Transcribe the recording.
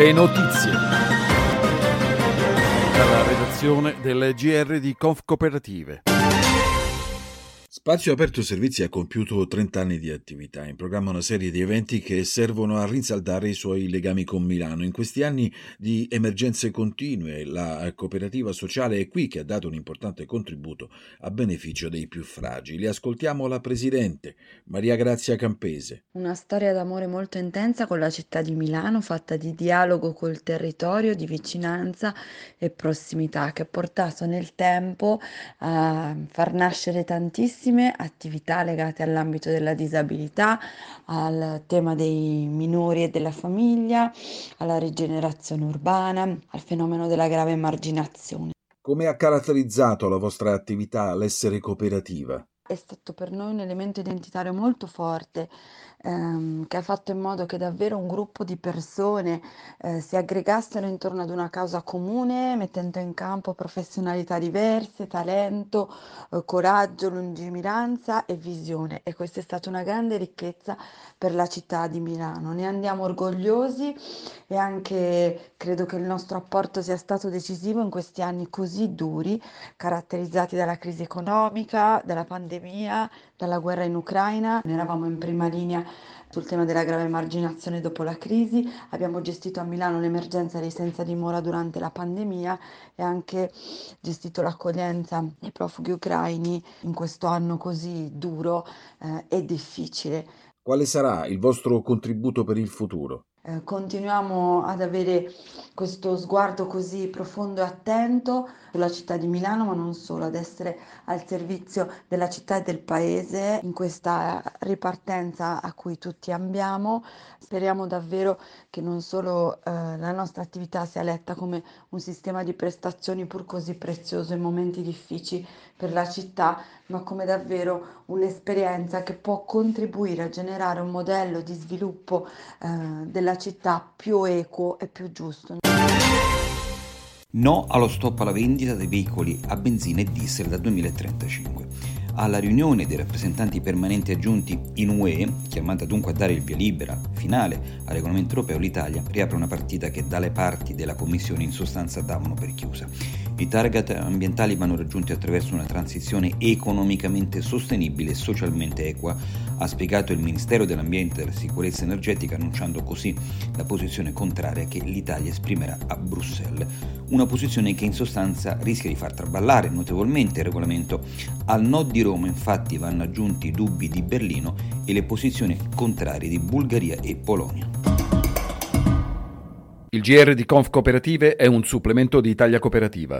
Le notizie. Dalla redazione del GR di Conf Cooperative. Spazio Aperto Servizi ha compiuto 30 anni di attività, in programma una serie di eventi che servono a rinsaldare i suoi legami con Milano. In questi anni di emergenze continue, la cooperativa sociale è qui che ha dato un importante contributo a beneficio dei più fragili. Ascoltiamo la Presidente, Maria Grazia Campese. Una storia d'amore molto intensa con la città di Milano, fatta di dialogo col territorio, di vicinanza e prossimità, che ha portato nel tempo a far nascere tantissimi tantissime attività legate all'ambito della disabilità, al tema dei minori e della famiglia, alla rigenerazione urbana, al fenomeno della grave emarginazione. Come ha caratterizzato la vostra attività l'essere cooperativa? È stato per noi un elemento identitario molto forte ehm, che ha fatto in modo che davvero un gruppo di persone eh, si aggregassero intorno ad una causa comune, mettendo in campo professionalità diverse, talento, eh, coraggio, lungimiranza e visione. E questa è stata una grande ricchezza per la città di Milano. Ne andiamo orgogliosi e anche credo che il nostro apporto sia stato decisivo in questi anni così duri, caratterizzati dalla crisi economica, dalla pandemia, dalla guerra in Ucraina. Ne eravamo in prima linea sul tema della grave emarginazione dopo la crisi, abbiamo gestito a Milano l'emergenza dei senza dimora durante la pandemia e anche gestito l'accoglienza dei profughi ucraini in questo anno così duro eh, e difficile. Quale sarà il vostro contributo per il futuro? Eh, continuiamo ad avere questo sguardo così profondo e attento sulla città di Milano, ma non solo, ad essere al servizio della città e del paese in questa ripartenza a cui tutti ambiamo. Speriamo davvero che non solo eh, la nostra attività sia letta come un sistema di prestazioni pur così prezioso in momenti difficili per la città, ma come davvero un'esperienza che può contribuire a generare un modello di sviluppo eh, della della città più equo e più giusto. No allo stop alla vendita dei veicoli a benzina e diesel dal 2035 alla riunione dei rappresentanti permanenti aggiunti in UE, chiamata dunque a dare il via libera finale al regolamento europeo, l'Italia riapre una partita che dalle parti della Commissione in sostanza davano per chiusa. I target ambientali vanno raggiunti attraverso una transizione economicamente sostenibile e socialmente equa, ha spiegato il Ministero dell'Ambiente e della Sicurezza Energetica, annunciando così la posizione contraria che l'Italia esprimerà a Bruxelles. Una posizione che in sostanza rischia di far traballare notevolmente il regolamento. Al no di Roma infatti vanno aggiunti i dubbi di Berlino e le posizioni contrarie di Bulgaria e Polonia. Il GR di Conf Cooperative è un supplemento di Italia Cooperativa.